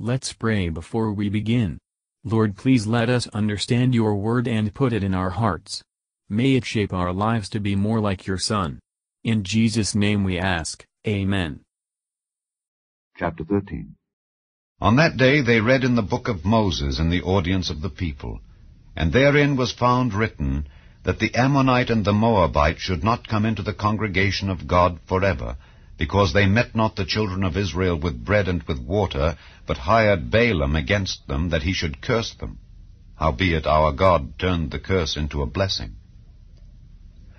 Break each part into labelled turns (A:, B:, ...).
A: Let's pray before we begin. Lord please let us understand your word and put it in our hearts. May it shape our lives to be more like your Son. In Jesus' name we ask, Amen.
B: Chapter 13
C: On that day they read in the book of Moses in the audience of the people, and therein was found written that the Ammonite and the Moabite should not come into the congregation of God forever, because they met not the children of Israel with bread and with water, but hired Balaam against them, that he should curse them. Howbeit our God turned the curse into a blessing.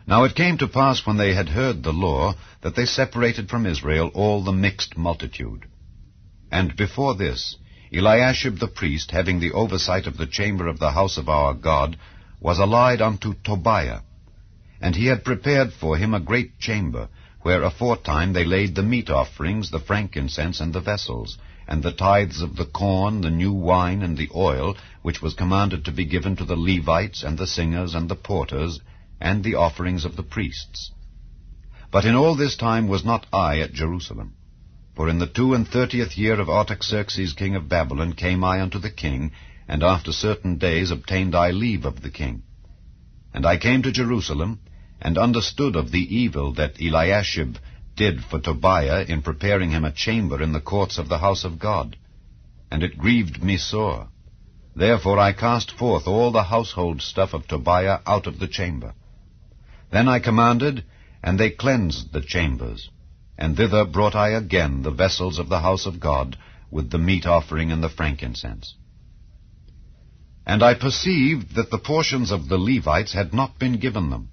C: Now it came to pass when they had heard the law, that they separated from Israel all the mixed multitude. And before this, Eliashib the priest, having the oversight of the chamber of the house of our God, was allied unto Tobiah. And he had prepared for him a great chamber, where aforetime they laid the meat offerings, the frankincense, and the vessels, and the tithes of the corn, the new wine, and the oil, which was commanded to be given to the Levites, and the singers, and the porters, and the offerings of the priests. But in all this time was not I at Jerusalem. For in the two and thirtieth year of Artaxerxes king of Babylon came I unto the king, and after certain days obtained I leave of the king. And I came to Jerusalem, and understood of the evil that Eliashib did for Tobiah in preparing him a chamber in the courts of the house of God. And it grieved me sore. Therefore I cast forth all the household stuff of Tobiah out of the chamber. Then I commanded, and they cleansed the chambers. And thither brought I again the vessels of the house of God, with the meat offering and the frankincense. And I perceived that the portions of the Levites had not been given them,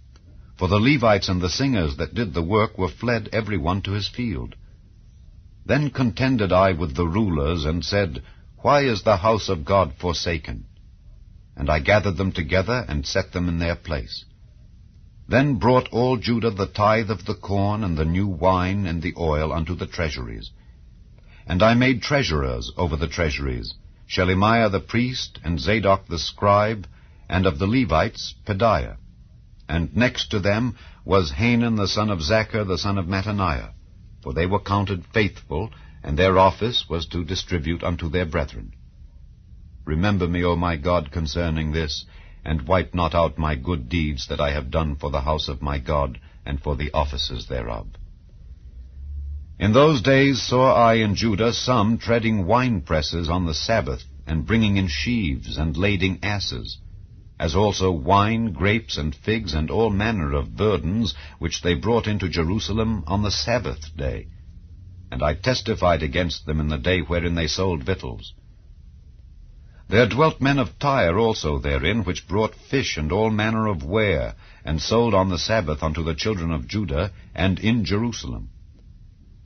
C: for the Levites and the singers that did the work were fled every one to his field. Then contended I with the rulers, and said, Why is the house of God forsaken? And I gathered them together, and set them in their place. Then brought all Judah the tithe of the corn, and the new wine, and the oil unto the treasuries. And I made treasurers over the treasuries, Shelemiah the priest, and Zadok the scribe, and of the Levites Pedaiah and next to them was Hanan the son of Zaccur the son of Mattaniah, for they were counted faithful, and their office was to distribute unto their brethren. Remember me, O my God, concerning this, and wipe not out my good deeds that I have done for the house of my God, and for the offices thereof. In those days saw I in Judah some treading winepresses on the Sabbath, and bringing in sheaves, and lading asses, as also wine, grapes, and figs, and all manner of burdens, which they brought into Jerusalem on the Sabbath day. And I testified against them in the day wherein they sold victuals. There dwelt men of Tyre also therein, which brought fish and all manner of ware, and sold on the Sabbath unto the children of Judah, and in Jerusalem.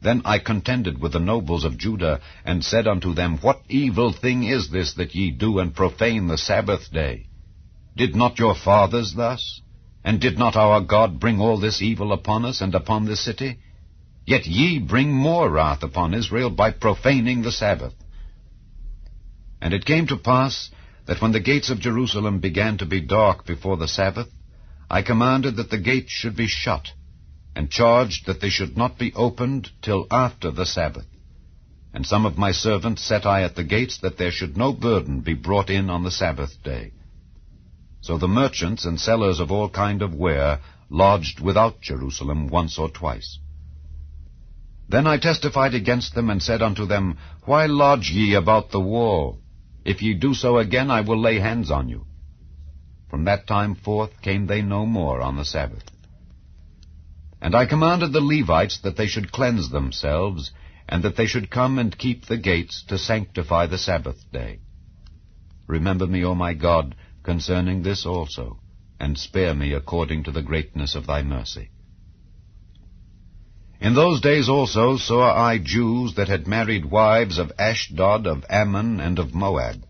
C: Then I contended with the nobles of Judah, and said unto them, What evil thing is this that ye do, and profane the Sabbath day? Did not your fathers thus? And did not our God bring all this evil upon us and upon this city? Yet ye bring more wrath upon Israel by profaning the Sabbath. And it came to pass that when the gates of Jerusalem began to be dark before the Sabbath, I commanded that the gates should be shut, and charged that they should not be opened till after the Sabbath. And some of my servants set I at the gates that there should no burden be brought in on the Sabbath day. So the merchants and sellers of all kind of ware lodged without Jerusalem once or twice. Then I testified against them, and said unto them, Why lodge ye about the wall? If ye do so again, I will lay hands on you. From that time forth came they no more on the Sabbath. And I commanded the Levites that they should cleanse themselves, and that they should come and keep the gates to sanctify the Sabbath day. Remember me, O my God, concerning this also, and spare me according to the greatness of thy mercy. In those days also saw I Jews that had married wives of Ashdod, of Ammon, and of Moab.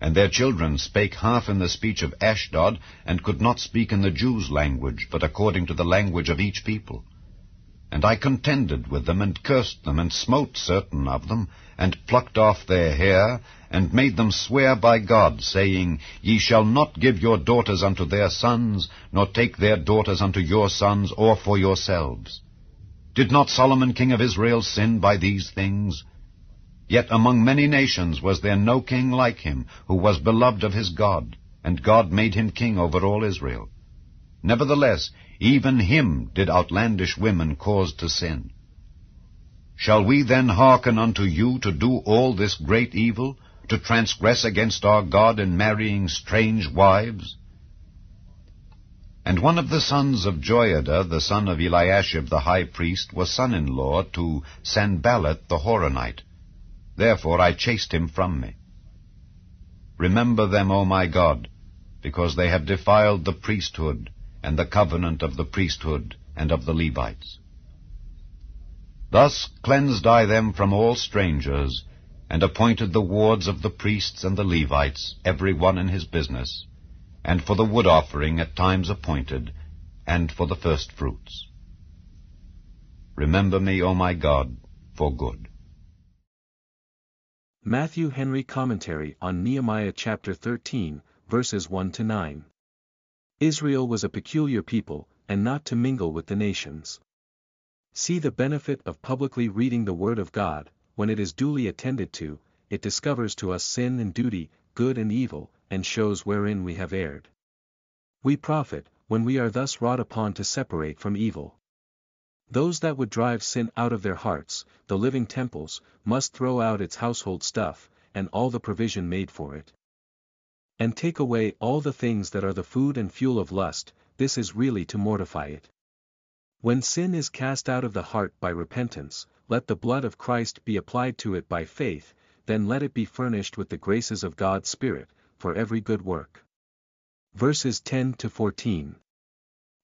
C: And their children spake half in the speech of Ashdod, and could not speak in the Jews' language, but according to the language of each people. And I contended with them, and cursed them, and smote certain of them, and plucked off their hair, and made them swear by God, saying, Ye shall not give your daughters unto their sons, nor take their daughters unto your sons, or for yourselves. Did not Solomon king of Israel sin by these things? Yet among many nations was there no king like him, who was beloved of his God, and God made him king over all Israel. Nevertheless, even him did outlandish women cause to sin. Shall we then hearken unto you to do all this great evil, to transgress against our God in marrying strange wives? And one of the sons of Joiada, the son of Eliashib the high priest, was son-in-law to Sanballat the Horonite. Therefore I chased him from me. Remember them, O my God, because they have defiled the priesthood, and the covenant of the priesthood and of the Levites. Thus cleansed I them from all strangers, and appointed the wards of the priests and the Levites, every one in his business, and for the wood offering at times appointed, and for the first fruits. Remember me, O my God, for good.
D: Matthew Henry Commentary on Nehemiah chapter 13, verses 1 to 9. Israel was a peculiar people, and not to mingle with the nations. See the benefit of publicly reading the Word of God, when it is duly attended to, it discovers to us sin and duty, good and evil, and shows wherein we have erred. We profit, when we are thus wrought upon to separate from evil. Those that would drive sin out of their hearts, the living temples, must throw out its household stuff, and all the provision made for it. And take away all the things that are the food and fuel of lust, this is really to mortify it. When sin is cast out of the heart by repentance, let the blood of Christ be applied to it by faith, then let it be furnished with the graces of God's Spirit, for every good work. Verses 10 to 14.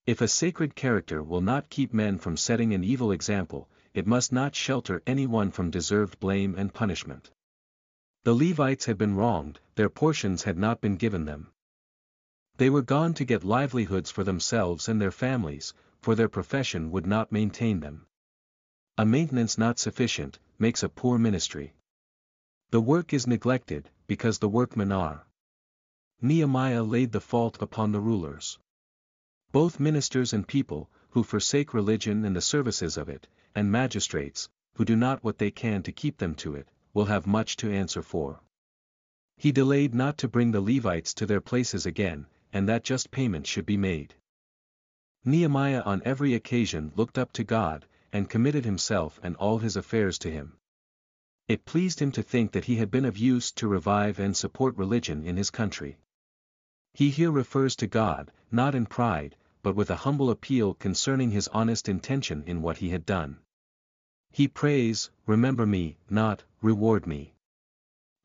D: If a sacred character will not keep men from setting an evil example, it must not shelter anyone from deserved blame and punishment. The Levites had been wronged, their portions had not been given them. They were gone to get livelihoods for themselves and their families, for their profession would not maintain them. A maintenance not sufficient, makes a poor ministry. The work is neglected, because the workmen are. Nehemiah laid the fault upon the rulers. Both ministers and people, who forsake religion and the services of it, and magistrates, who do not what they can to keep them to it, will have much to answer for. He delayed not to bring the Levites to their places again, and that just payment should be made. Nehemiah on every occasion looked up to God, and committed himself and all his affairs to him. It pleased him to think that he had been of use to revive and support religion in his country. He here refers to God, not in pride, but with a humble appeal concerning his honest intention in what he had done. He prays, Remember me, not, reward me.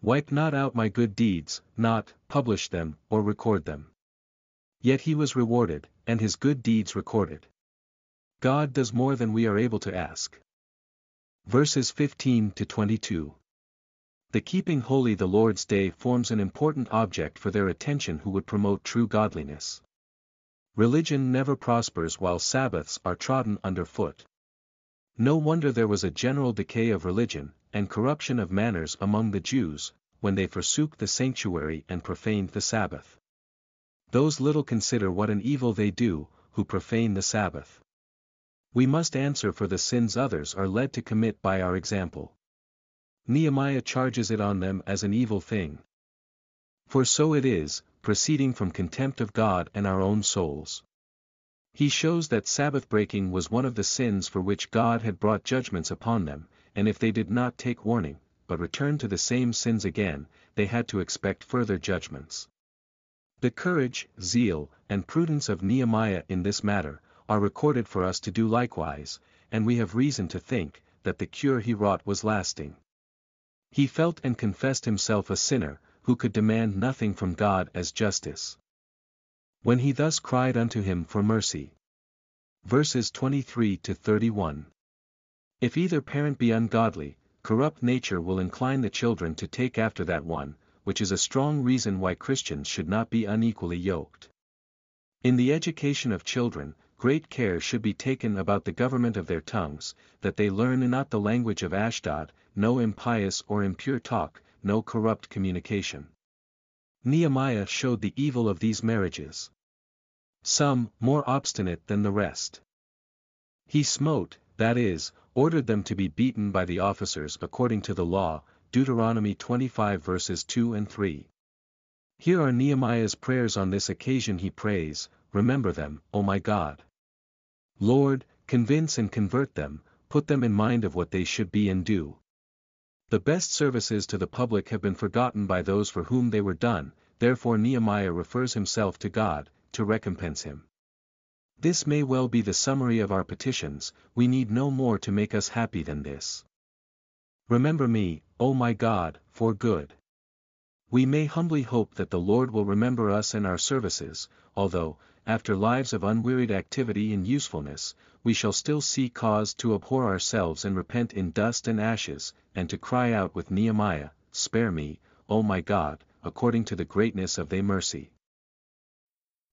D: Wipe not out my good deeds, not, publish them, or record them. Yet he was rewarded, and his good deeds recorded. God does more than we are able to ask. Verses 15 to 22. The keeping holy the Lord's day forms an important object for their attention who would promote true godliness. Religion never prospers while Sabbaths are trodden underfoot. No wonder there was a general decay of religion, and corruption of manners among the Jews, when they forsook the sanctuary and profaned the Sabbath those little consider what an evil they do, who profane the Sabbath. We must answer for the sins others are led to commit by our example. Nehemiah charges it on them as an evil thing. For so it is, proceeding from contempt of God and our own souls. He shows that Sabbath breaking was one of the sins for which God had brought judgments upon them, and if they did not take warning, but returned to the same sins again, they had to expect further judgments. The courage, zeal, and prudence of Nehemiah in this matter, are recorded for us to do likewise, and we have reason to think, that the cure he wrought was lasting. He felt and confessed himself a sinner, who could demand nothing from God as justice. When he thus cried unto him for mercy. Verses 23 to 31. If either parent be ungodly, corrupt nature will incline the children to take after that one, which is a strong reason why Christians should not be unequally yoked. In the education of children, great care should be taken about the government of their tongues, that they learn not the language of Ashdod, no impious or impure talk, no corrupt communication. Nehemiah showed the evil of these marriages. Some, more obstinate than the rest. He smote, that is, ordered them to be beaten by the officers according to the law, Deuteronomy 25 verses 2 and 3. Here are Nehemiah's prayers on this occasion he prays, Remember them, O my God. Lord, convince and convert them, put them in mind of what they should be and do. The best services to the public have been forgotten by those for whom they were done, therefore Nehemiah refers himself to God, to recompense him. This may well be the summary of our petitions, we need no more to make us happy than this. Remember me, O my God, for good. We may humbly hope that the Lord will remember us and our services, although, after lives of unwearied activity and usefulness, we shall still see cause to abhor ourselves and repent in dust and ashes, and to cry out with Nehemiah, Spare me, O my God, according to the greatness of thy mercy.